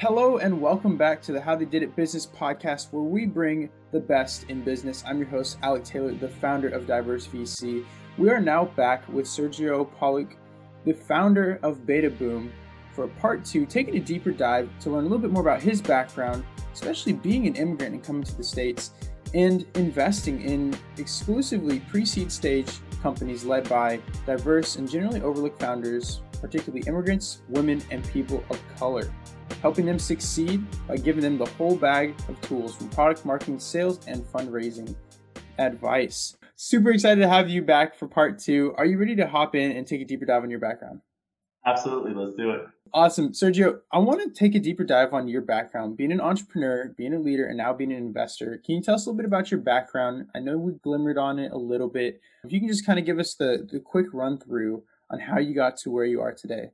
Hello and welcome back to the How They Did It Business podcast, where we bring the best in business. I'm your host, Alec Taylor, the founder of Diverse VC. We are now back with Sergio Pollock, the founder of Beta Boom, for part two, taking a deeper dive to learn a little bit more about his background, especially being an immigrant and coming to the States, and investing in exclusively pre seed stage companies led by diverse and generally overlooked founders, particularly immigrants, women, and people of color helping them succeed by giving them the whole bag of tools from product marketing, sales, and fundraising advice. Super excited to have you back for part two. Are you ready to hop in and take a deeper dive on your background? Absolutely, let's do it. Awesome. Sergio, I want to take a deeper dive on your background, being an entrepreneur, being a leader, and now being an investor. Can you tell us a little bit about your background? I know we glimmered on it a little bit. If you can just kind of give us the, the quick run through on how you got to where you are today.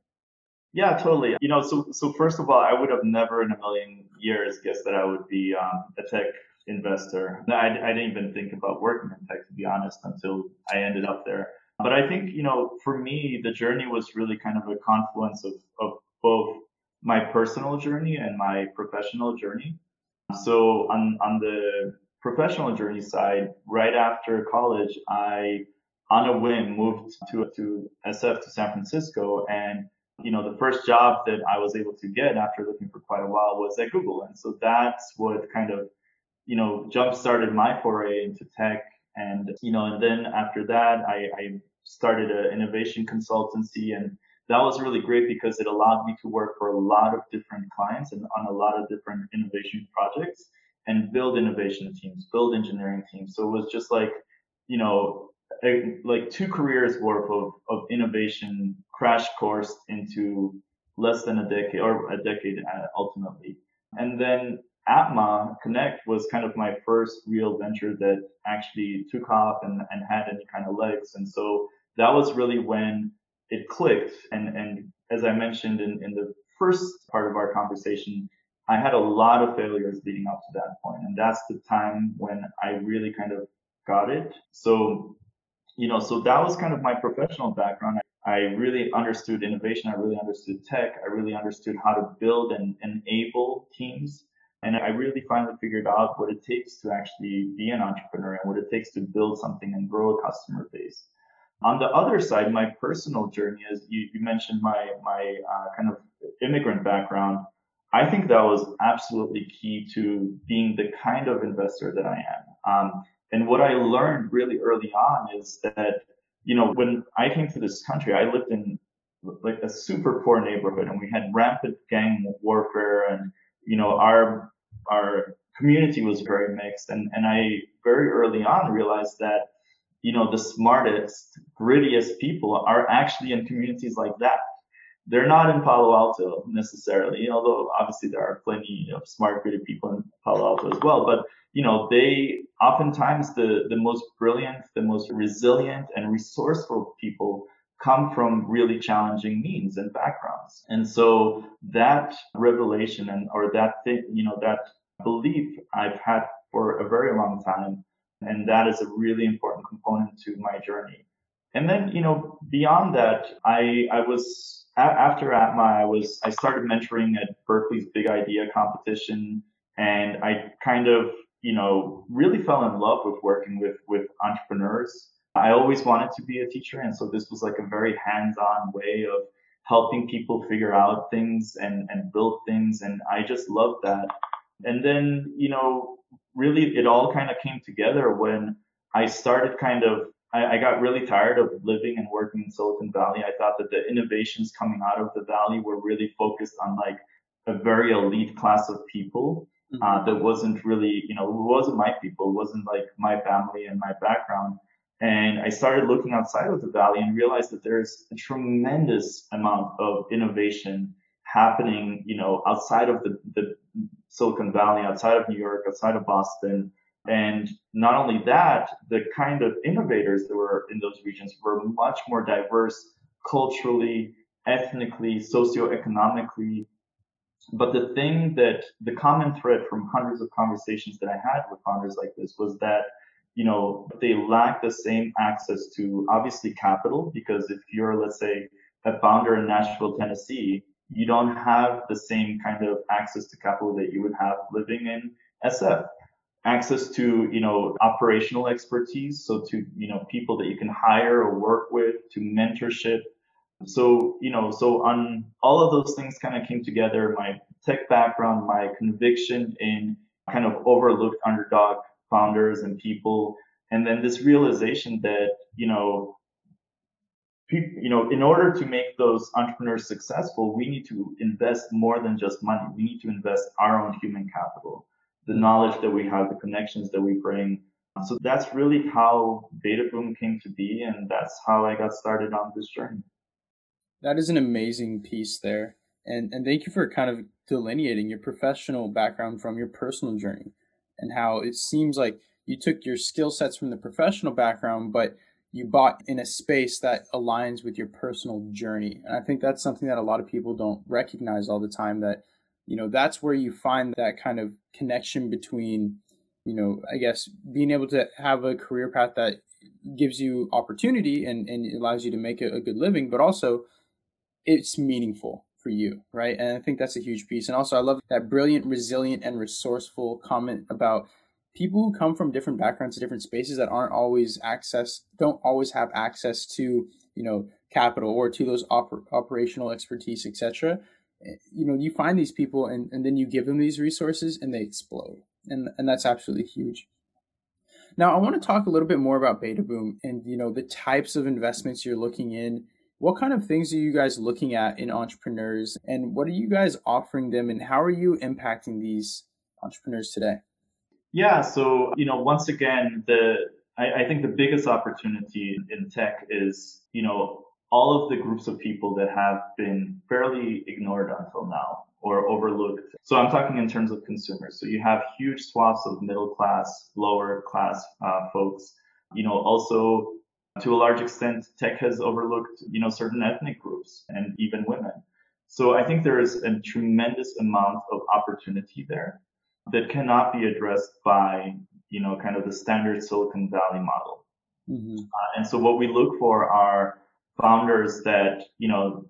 Yeah, totally. You know, so so first of all, I would have never in a million years guessed that I would be um, a tech investor. I, I didn't even think about working in tech, to be honest, until I ended up there. But I think, you know, for me, the journey was really kind of a confluence of, of both my personal journey and my professional journey. So on, on the professional journey side, right after college, I, on a whim, moved to, to SF to San Francisco and you know, the first job that I was able to get after looking for quite a while was at Google. And so that's what kind of, you know, jump started my foray into tech. And, you know, and then after that, I, I started an innovation consultancy and that was really great because it allowed me to work for a lot of different clients and on a lot of different innovation projects and build innovation teams, build engineering teams. So it was just like, you know, like two careers worth of, of innovation crash course into less than a decade or a decade uh, ultimately. And then Atma Connect was kind of my first real venture that actually took off and, and had any kind of legs. And so that was really when it clicked. And, and as I mentioned in, in the first part of our conversation, I had a lot of failures leading up to that point. And that's the time when I really kind of got it. So you know, so that was kind of my professional background. I really understood innovation. I really understood tech. I really understood how to build and enable teams. And I really finally figured out what it takes to actually be an entrepreneur and what it takes to build something and grow a customer base. On the other side, my personal journey is you, you mentioned my, my uh, kind of immigrant background. I think that was absolutely key to being the kind of investor that I am. Um, and what I learned really early on is that, you know, when I came to this country, I lived in like a super poor neighborhood and we had rampant gang warfare and, you know, our, our community was very mixed. And, and I very early on realized that, you know, the smartest, grittiest people are actually in communities like that. They're not in Palo Alto necessarily, although obviously there are plenty of smart, creative people in Palo Alto as well. But you know, they oftentimes the, the most brilliant, the most resilient and resourceful people come from really challenging means and backgrounds. And so that revelation and, or that thing, you know, that belief I've had for a very long time. And that is a really important component to my journey. And then, you know, beyond that, I, I was, after Atma, I was, I started mentoring at Berkeley's Big Idea competition. And I kind of you know, really fell in love with working with, with entrepreneurs. I always wanted to be a teacher. And so this was like a very hands-on way of helping people figure out things and, and build things. And I just loved that. And then, you know, really it all kind of came together when I started kind of, I, I got really tired of living and working in Silicon Valley. I thought that the innovations coming out of the Valley were really focused on like a very elite class of people uh, that wasn't really, you know, wasn't my people, wasn't like my family and my background. And I started looking outside of the valley and realized that there's a tremendous amount of innovation happening, you know, outside of the, the Silicon Valley, outside of New York, outside of Boston. And not only that, the kind of innovators that were in those regions were much more diverse culturally, ethnically, socioeconomically, but the thing that the common thread from hundreds of conversations that I had with founders like this was that, you know, they lack the same access to obviously capital because if you're, let's say, a founder in Nashville, Tennessee, you don't have the same kind of access to capital that you would have living in SF. Access to, you know, operational expertise. So to, you know, people that you can hire or work with, to mentorship. So, you know, so on all of those things kind of came together. My tech background, my conviction in kind of overlooked underdog founders and people. And then this realization that, you know, you know, in order to make those entrepreneurs successful, we need to invest more than just money. We need to invest our own human capital, the knowledge that we have, the connections that we bring. So that's really how Betaboom came to be, and that's how I got started on this journey. That is an amazing piece there. And and thank you for kind of delineating your professional background from your personal journey and how it seems like you took your skill sets from the professional background, but you bought in a space that aligns with your personal journey. And I think that's something that a lot of people don't recognize all the time that, you know, that's where you find that kind of connection between, you know, I guess being able to have a career path that gives you opportunity and, and allows you to make a, a good living, but also it's meaningful for you, right? And I think that's a huge piece. And also, I love that brilliant, resilient, and resourceful comment about people who come from different backgrounds, different spaces that aren't always access, don't always have access to, you know, capital or to those oper- operational expertise, etc. You know, you find these people and, and then you give them these resources and they explode. And, and that's absolutely huge. Now, I want to talk a little bit more about beta boom and, you know, the types of investments you're looking in. What kind of things are you guys looking at in entrepreneurs and what are you guys offering them and how are you impacting these entrepreneurs today? Yeah, so you know, once again, the I, I think the biggest opportunity in tech is you know all of the groups of people that have been fairly ignored until now or overlooked. So I'm talking in terms of consumers. So you have huge swaths of middle class, lower class uh, folks. You know, also to a large extent, tech has overlooked you know certain ethnic groups and even women. So I think there is a tremendous amount of opportunity there that cannot be addressed by, you know, kind of the standard Silicon Valley model. Mm-hmm. Uh, and so what we look for are founders that, you know,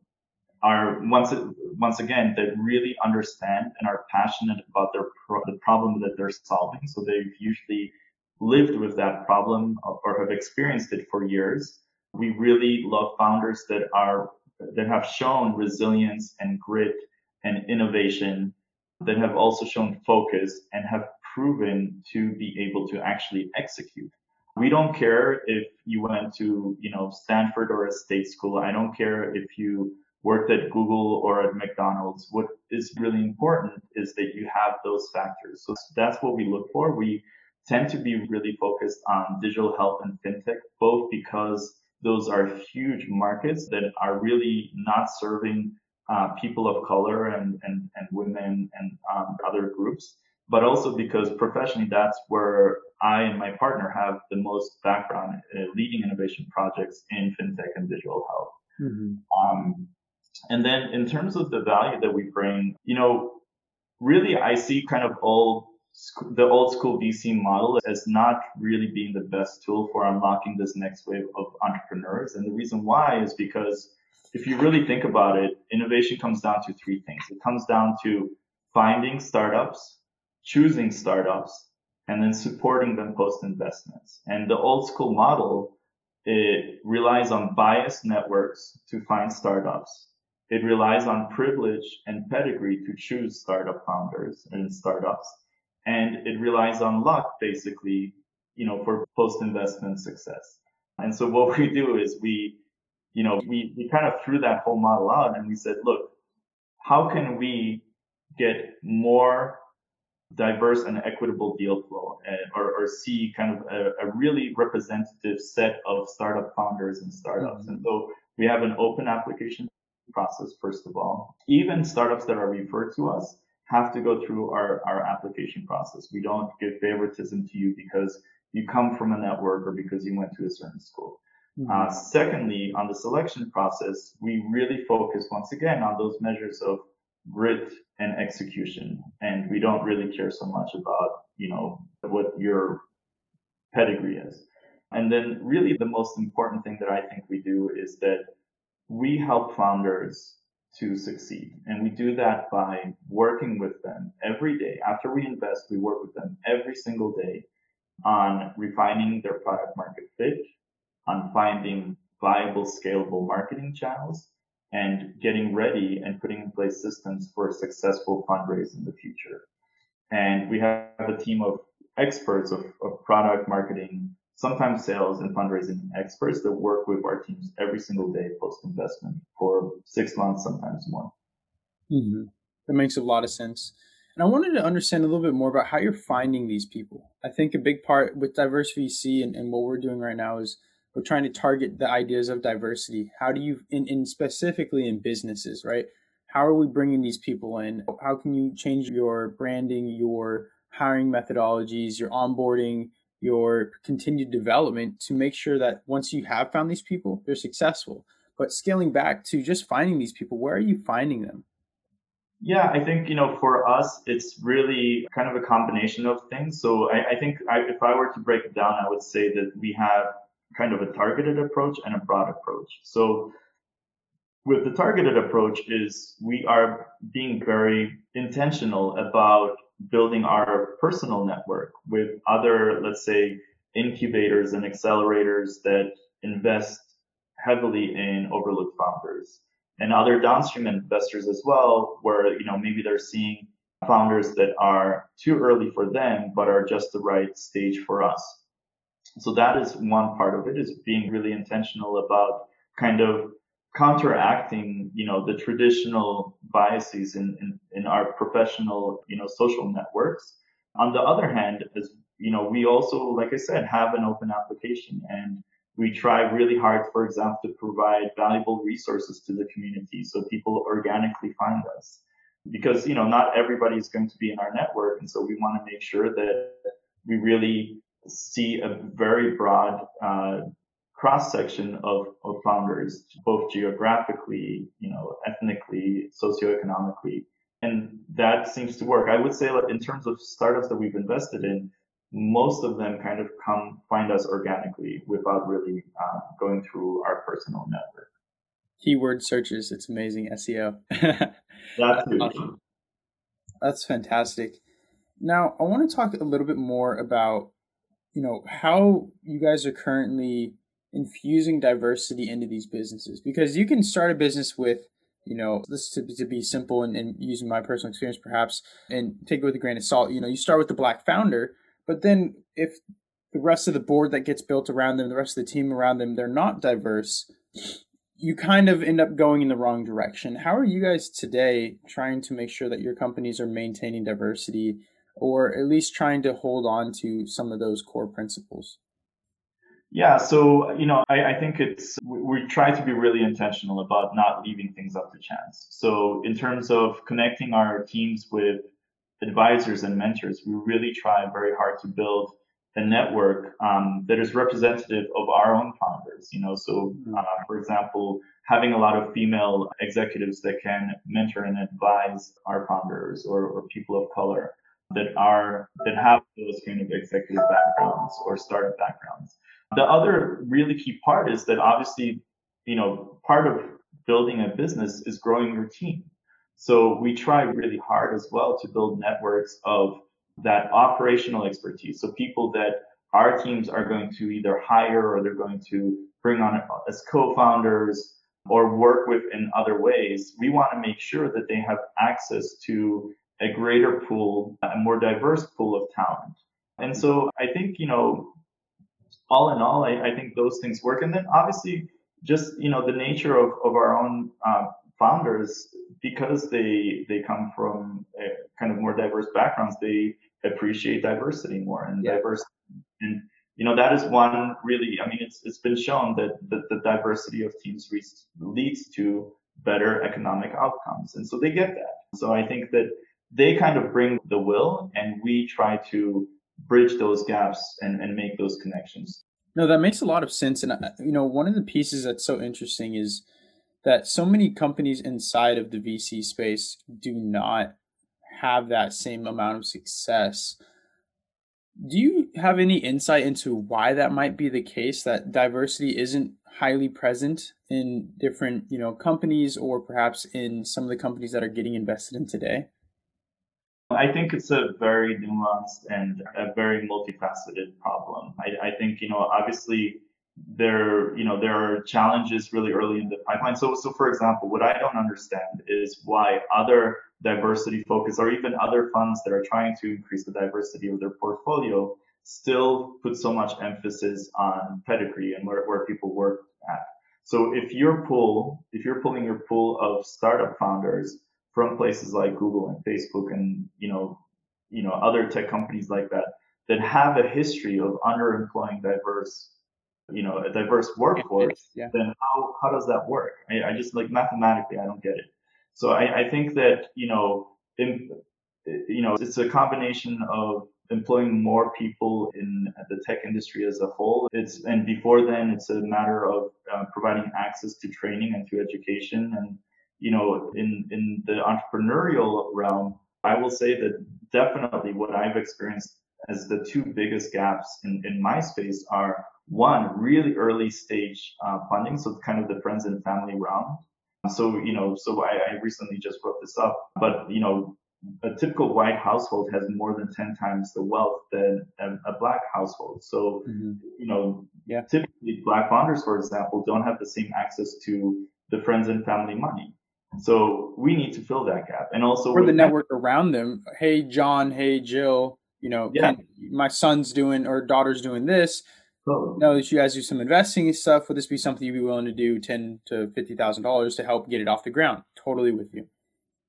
are once once again that really understand and are passionate about their pro- the problem that they're solving. So they've usually lived with that problem or have experienced it for years. We really love founders that are that have shown resilience and grit and innovation that have also shown focus and have proven to be able to actually execute. We don't care if you went to, you know, Stanford or a state school. I don't care if you worked at Google or at McDonald's. What is really important is that you have those factors. So that's what we look for. We tend to be really focused on digital health and fintech, both because those are huge markets that are really not serving uh, people of color and, and, and women and um, other groups, but also because professionally, that's where I and my partner have the most background uh, leading innovation projects in fintech and digital health. Mm-hmm. Um, and then in terms of the value that we bring, you know, really I see kind of old the old school VC model as not really being the best tool for unlocking this next wave of entrepreneurs. And the reason why is because if you really think about it, innovation comes down to three things. It comes down to finding startups, choosing startups, and then supporting them post investments. And the old school model, it relies on biased networks to find startups. It relies on privilege and pedigree to choose startup founders and startups. And it relies on luck, basically, you know, for post investment success. And so what we do is we you know, we, we kind of threw that whole model out and we said, look, how can we get more diverse and equitable deal flow uh, or, or see kind of a, a, really representative set of startup founders and startups. Mm-hmm. And so we have an open application process, first of all. Even startups that are referred to us have to go through our, our application process. We don't give favoritism to you because you come from a network or because you went to a certain school. Mm-hmm. Uh, secondly, on the selection process, we really focus once again on those measures of grit and execution. And we don't really care so much about, you know, what your pedigree is. And then really the most important thing that I think we do is that we help founders to succeed. And we do that by working with them every day. After we invest, we work with them every single day on refining their product market fit, on finding viable, scalable marketing channels, and getting ready and putting in place systems for a successful fundraise in the future. And we have a team of experts of, of product marketing, sometimes sales and fundraising experts that work with our teams every single day post investment for six months, sometimes more. Mm-hmm. That makes a lot of sense. And I wanted to understand a little bit more about how you're finding these people. I think a big part with Diverse VC and, and what we're doing right now is we're trying to target the ideas of diversity. How do you, in, specifically in businesses, right? How are we bringing these people in? How can you change your branding, your hiring methodologies, your onboarding, your continued development to make sure that once you have found these people, they're successful. But scaling back to just finding these people, where are you finding them? Yeah, I think, you know, for us, it's really kind of a combination of things. So I, I think I, if I were to break it down, I would say that we have kind of a targeted approach and a broad approach. So with the targeted approach is we are being very intentional about building our personal network with other, let's say, incubators and accelerators that invest heavily in overlooked founders and other downstream investors as well, where, you know, maybe they're seeing founders that are too early for them, but are just the right stage for us. So that is one part of it is being really intentional about kind of counteracting, you know, the traditional biases in, in, in our professional, you know, social networks. On the other hand, as you know, we also, like I said, have an open application and we try really hard, for example, to provide valuable resources to the community so people organically find us. Because, you know, not everybody is going to be in our network. And so we want to make sure that we really see a very broad uh, cross section of, of founders, both geographically, you know, ethnically, socioeconomically. And that seems to work. I would say like in terms of startups that we've invested in, most of them kind of come find us organically without really uh, going through our personal network. Keyword searches, it's amazing SEO. That's awesome. That's fantastic. Now, I want to talk a little bit more about, you know, how you guys are currently infusing diversity into these businesses. Because you can start a business with you know this to, to be simple and, and using my personal experience perhaps and take it with a grain of salt. You know you start with the black founder but then if the rest of the board that gets built around them the rest of the team around them they're not diverse you kind of end up going in the wrong direction. How are you guys today trying to make sure that your companies are maintaining diversity or at least trying to hold on to some of those core principles yeah, so you know, I, I, think it's we, we try to be really intentional about not leaving things up to chance. So in terms of connecting our teams with advisors and mentors, we really try very hard to build a network um, that is representative of our own founders. You know, so mm-hmm. uh, for example, having a lot of female executives that can mentor and advise our founders or, or people of color that are that have those kind of executive backgrounds or startup backgrounds. The other really key part is that obviously, you know, part of building a business is growing your team. So we try really hard as well to build networks of that operational expertise. So people that our teams are going to either hire or they're going to bring on as co-founders or work with in other ways. We want to make sure that they have access to a greater pool, a more diverse pool of talent. And so I think, you know, all in all, I, I, think those things work. And then obviously, just you know, the nature of, of our own uh, founders, because they they come from kind of more diverse backgrounds, they appreciate diversity more and yeah. diversity. And you know, that is one really. I mean, it's it's been shown that that the diversity of teams leads to better economic outcomes, and so they get that. So I think that they kind of bring the will, and we try to bridge those gaps and, and make those connections. No, that makes a lot of sense. And, uh, you know, one of the pieces that's so interesting is that so many companies inside of the VC space do not have that same amount of success. Do you have any insight into why that might be the case that diversity isn't highly present in different, you know, companies or perhaps in some of the companies that are getting invested in today? I think it's a very nuanced and a very multifaceted problem. I, I think, you know, obviously there, you know, there are challenges really early in the pipeline. So, so for example, what I don't understand is why other diversity focus or even other funds that are trying to increase the diversity of their portfolio still put so much emphasis on pedigree and where, where people work at. So if your pool, if you're pulling your pool of startup founders from places like Google and Facebook and, you know, you know, other tech companies like that, that have a history of underemploying diverse, you know, a diverse workforce, yeah. then how, how does that work? I, I, just like mathematically, I don't get it. So I, I think that, you know, in, you know, it's a combination of employing more people in the tech industry as a whole. It's and before then, it's a matter of uh, providing access to training and to education. And you know, in in the entrepreneurial realm, I will say that definitely what I've experienced as the two biggest gaps in in my space are one really early stage uh, funding, so it's kind of the friends and family round. So you know, so I, I recently just brought this up, but you know, a typical white household has more than 10 times the wealth than a, a black household. So, mm-hmm. you know, yeah. typically black founders, for example, don't have the same access to the friends and family money. So we need to fill that gap. And also for the network around them. Hey, John. Hey, Jill, you know, yeah. my son's doing or daughter's doing this. Totally. Know that you guys do some investing and stuff. Would this be something you'd be willing to do ten to fifty thousand dollars to help get it off the ground? Totally with you.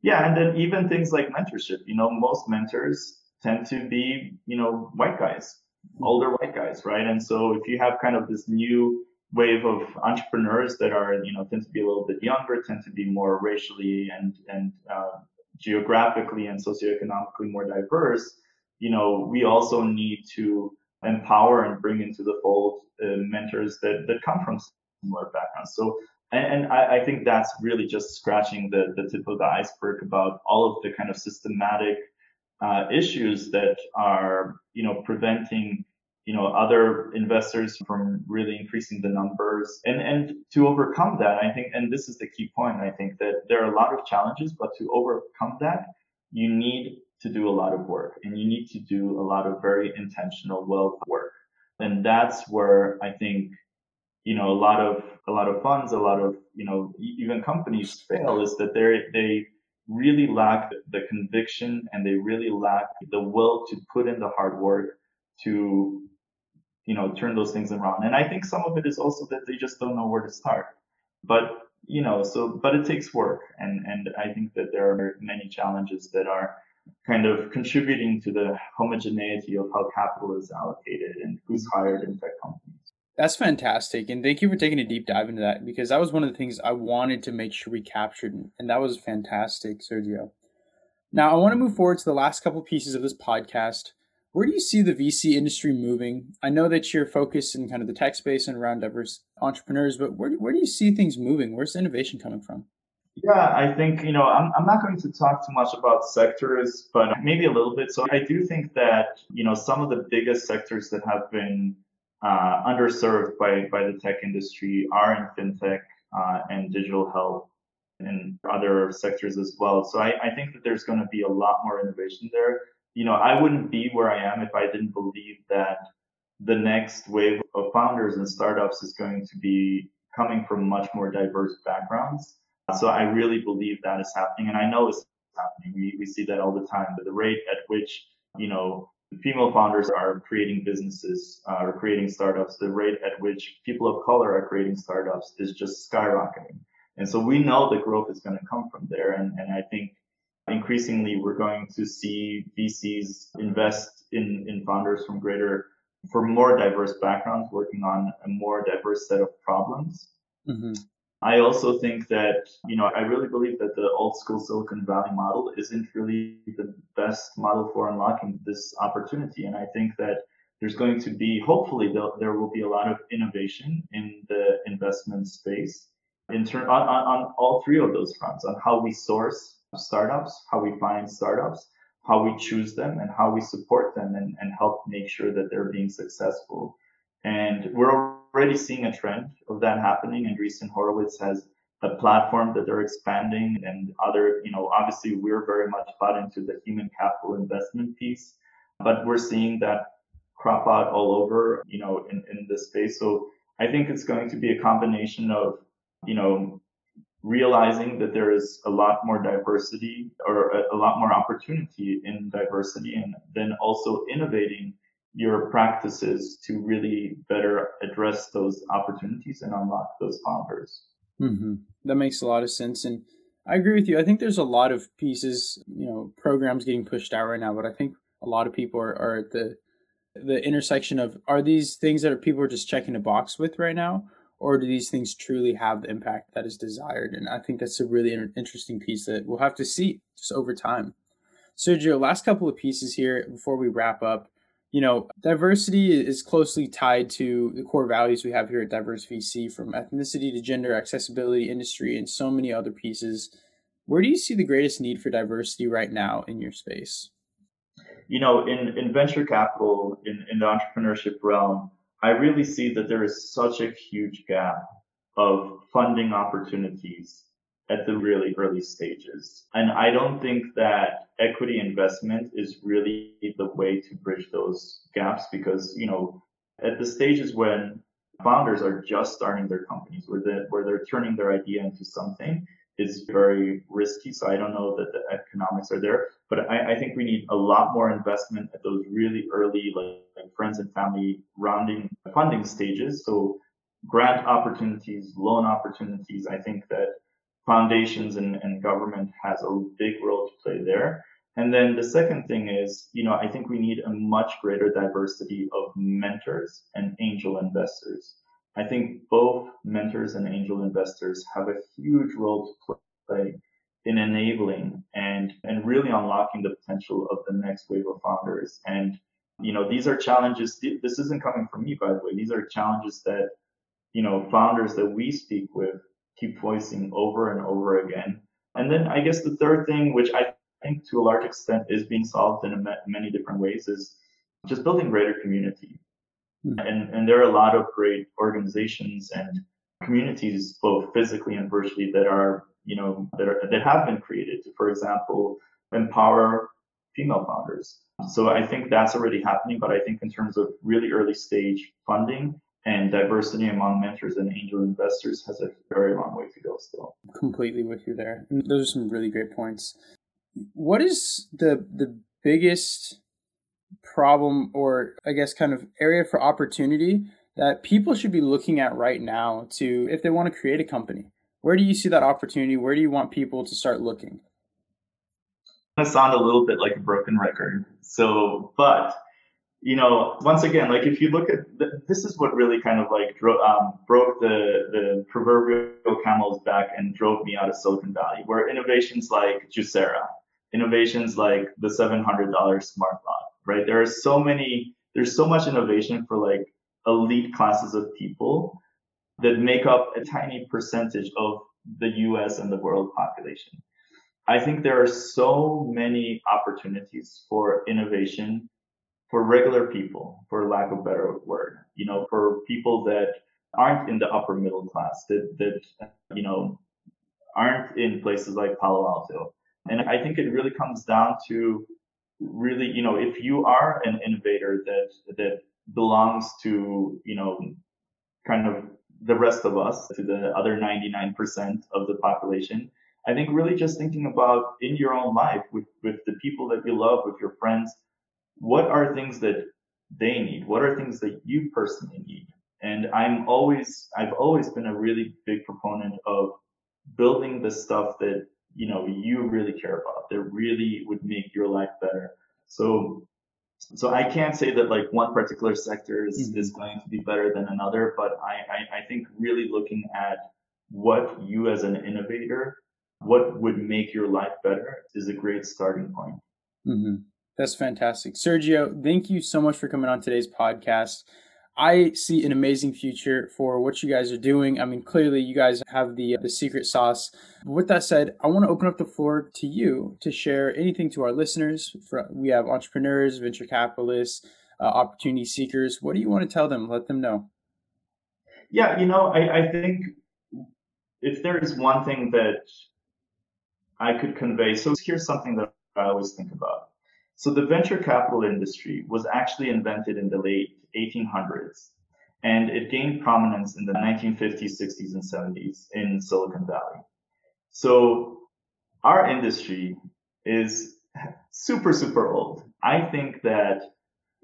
Yeah, and then even things like mentorship. You know, most mentors tend to be, you know, white guys, hmm. older white guys, right? And so if you have kind of this new wave of entrepreneurs that are, you know, tend to be a little bit younger, tend to be more racially and and uh, geographically and socioeconomically more diverse, you know, we also need to empower and bring into the fold uh, mentors that that come from similar backgrounds. So and, and I, I, think that's really just scratching the, the tip of the iceberg about all of the kind of systematic uh, issues that are, you know, preventing, you know, other investors from really increasing the numbers. And, and to overcome that, I think, and this is the key point, I think that there are a lot of challenges, but to overcome that, you need to do a lot of work and you need to do a lot of very intentional wealth work. And that's where I think you know a lot of a lot of funds a lot of you know even companies fail is that they they really lack the conviction and they really lack the will to put in the hard work to you know turn those things around and i think some of it is also that they just don't know where to start but you know so but it takes work and and i think that there are many challenges that are kind of contributing to the homogeneity of how capital is allocated and who's hired in tech companies that's fantastic. And thank you for taking a deep dive into that because that was one of the things I wanted to make sure we captured. And that was fantastic, Sergio. Now, I want to move forward to the last couple pieces of this podcast. Where do you see the VC industry moving? I know that you're focused in kind of the tech space and around diverse entrepreneurs, but where, where do you see things moving? Where's innovation coming from? Yeah, I think, you know, I'm, I'm not going to talk too much about sectors, but maybe a little bit. So I do think that, you know, some of the biggest sectors that have been uh, underserved by, by the tech industry are in fintech uh, and digital health and other sectors as well. So I, I think that there's going to be a lot more innovation there. You know, I wouldn't be where I am if I didn't believe that the next wave of founders and startups is going to be coming from much more diverse backgrounds. So I really believe that is happening. And I know it's happening. We, we see that all the time. But the rate at which, you know, female founders are creating businesses uh, or creating startups, the rate at which people of color are creating startups is just skyrocketing. And so we know the growth is going to come from there. And, and I think increasingly we're going to see VCs invest in, in founders from greater, for more diverse backgrounds, working on a more diverse set of problems. Mm-hmm. I also think that, you know, I really believe that the old school Silicon Valley model isn't really the best model for unlocking this opportunity. And I think that there's going to be, hopefully, there will be a lot of innovation in the investment space in turn on, on, on all three of those fronts on how we source startups, how we find startups, how we choose them, and how we support them and, and help make sure that they're being successful. And we're already seeing a trend of that happening. And Andreessen Horowitz has a platform that they're expanding and other, you know, obviously we're very much bought into the human capital investment piece, but we're seeing that crop out all over, you know, in, in this space. So I think it's going to be a combination of, you know, realizing that there is a lot more diversity or a, a lot more opportunity in diversity and then also innovating your practices to really better address those opportunities and unlock those founders. Mm-hmm. That makes a lot of sense. And I agree with you. I think there's a lot of pieces, you know, programs getting pushed out right now, but I think a lot of people are, are at the the intersection of are these things that are people are just checking a box with right now, or do these things truly have the impact that is desired? And I think that's a really interesting piece that we'll have to see just over time. Sergio, last couple of pieces here before we wrap up you know, diversity is closely tied to the core values we have here at Diverse VC from ethnicity to gender, accessibility, industry, and so many other pieces. Where do you see the greatest need for diversity right now in your space? You know, in, in venture capital, in, in the entrepreneurship realm, I really see that there is such a huge gap of funding opportunities at the really early stages. And I don't think that equity investment is really the way to bridge those gaps because, you know, at the stages when founders are just starting their companies where they where they're turning their idea into something is very risky. So I don't know that the economics are there, but I, I think we need a lot more investment at those really early, like, like friends and family rounding funding stages. So grant opportunities, loan opportunities. I think that foundations and, and government has a big role to play there. And then the second thing is, you know, I think we need a much greater diversity of mentors and angel investors. I think both mentors and angel investors have a huge role to play in enabling and, and really unlocking the potential of the next wave of founders. And, you know, these are challenges. This isn't coming from me, by the way. These are challenges that, you know, founders that we speak with keep voicing over and over again. And then I guess the third thing, which I think to a large extent is being solved in many different ways, is just building greater community. Mm-hmm. And, and there are a lot of great organizations and communities, both physically and virtually, that are, you know, that, are, that have been created to, for example, empower female founders. So I think that's already happening. But I think in terms of really early stage funding, and diversity among mentors and angel investors has a very long way to go still. Completely with you there. Those are some really great points. What is the the biggest problem or I guess kind of area for opportunity that people should be looking at right now to if they want to create a company? Where do you see that opportunity? Where do you want people to start looking? I sound a little bit like a broken record. So, but you know, once again, like if you look at the, this is what really kind of like dro- um, broke the the proverbial camel's back and drove me out of Silicon Valley, where innovations like Juicero, innovations like the seven hundred dollars smart lock, right? There are so many, there's so much innovation for like elite classes of people that make up a tiny percentage of the U.S. and the world population. I think there are so many opportunities for innovation for regular people, for lack of a better word, you know, for people that aren't in the upper middle class, that, that, you know, aren't in places like Palo Alto. And I think it really comes down to really, you know, if you are an innovator that, that belongs to, you know, kind of the rest of us, to the other 99% of the population, I think really just thinking about in your own life with, with the people that you love, with your friends, what are things that they need? What are things that you personally need? And I'm always, I've always been a really big proponent of building the stuff that, you know, you really care about, that really would make your life better. So, so I can't say that like one particular sector is, mm-hmm. is going to be better than another, but I, I, I think really looking at what you as an innovator, what would make your life better is a great starting point. Mm-hmm. That's fantastic. Sergio, thank you so much for coming on today's podcast. I see an amazing future for what you guys are doing. I mean, clearly you guys have the the secret sauce. With that said, I want to open up the floor to you to share anything to our listeners. We have entrepreneurs, venture capitalists, uh, opportunity seekers. What do you want to tell them? Let them know. Yeah, you know, I, I think if there is one thing that I could convey, so here's something that I always think about. So the venture capital industry was actually invented in the late 1800s and it gained prominence in the 1950s, 60s, and 70s in Silicon Valley. So our industry is super, super old. I think that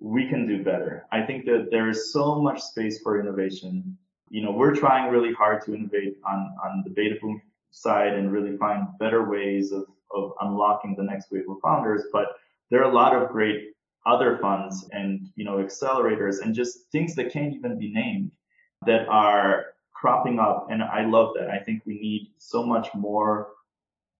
we can do better. I think that there is so much space for innovation. You know, we're trying really hard to innovate on, on the beta boom side and really find better ways of, of unlocking the next wave of founders. But there are a lot of great other funds and, you know, accelerators and just things that can't even be named that are cropping up. And I love that. I think we need so much more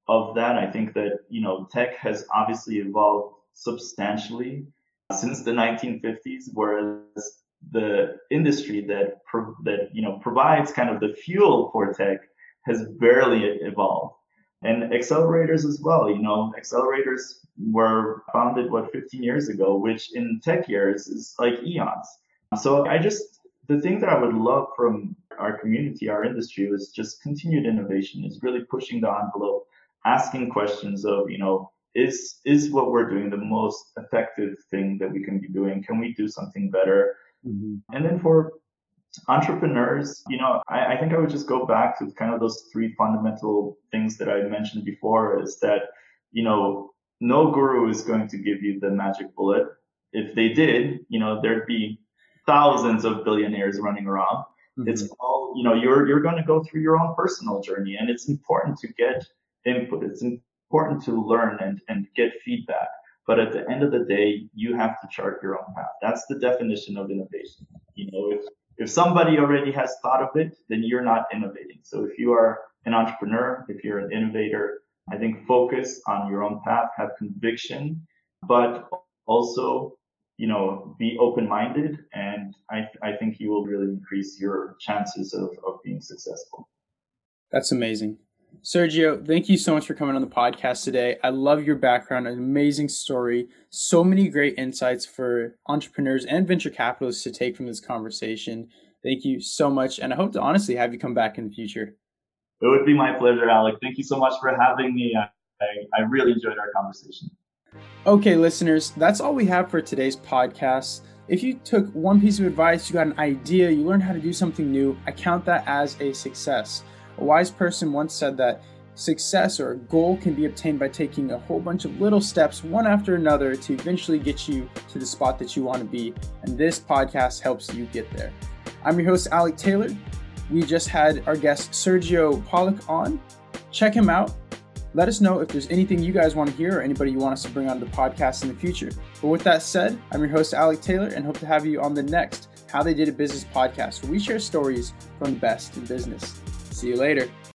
of that. I think that, you know, tech has obviously evolved substantially since the 1950s, whereas the industry that, that, you know, provides kind of the fuel for tech has barely evolved. And accelerators as well, you know, accelerators were founded, what, 15 years ago, which in tech years is like eons. So I just, the thing that I would love from our community, our industry is just continued innovation, is really pushing the envelope, asking questions of, you know, is, is what we're doing the most effective thing that we can be doing? Can we do something better? Mm-hmm. And then for entrepreneurs, you know, I, I think I would just go back to kind of those three fundamental things that I mentioned before is that, you know, no guru is going to give you the magic bullet. If they did, you know, there'd be thousands of billionaires running around. Mm-hmm. It's all, you know, you're, you're going to go through your own personal journey and it's important to get input. It's important to learn and, and get feedback. But at the end of the day, you have to chart your own path. That's the definition of innovation. You know, if, if somebody already has thought of it, then you're not innovating. So if you are an entrepreneur, if you're an innovator, I think focus on your own path, have conviction, but also, you know, be open-minded. And I, I think you will really increase your chances of, of being successful. That's amazing. Sergio, thank you so much for coming on the podcast today. I love your background, an amazing story, so many great insights for entrepreneurs and venture capitalists to take from this conversation. Thank you so much, and I hope to honestly have you come back in the future. It would be my pleasure, Alec. Thank you so much for having me. I, I really enjoyed our conversation. Okay, listeners, that's all we have for today's podcast. If you took one piece of advice, you got an idea, you learned how to do something new, I count that as a success. A wise person once said that success or a goal can be obtained by taking a whole bunch of little steps, one after another, to eventually get you to the spot that you want to be. And this podcast helps you get there. I'm your host, Alec Taylor. We just had our guest Sergio Pollock on. Check him out. Let us know if there's anything you guys want to hear or anybody you want us to bring on the podcast in the future. But with that said, I'm your host, Alec Taylor, and hope to have you on the next How They Did It Business podcast, where we share stories from the best in business. See you later.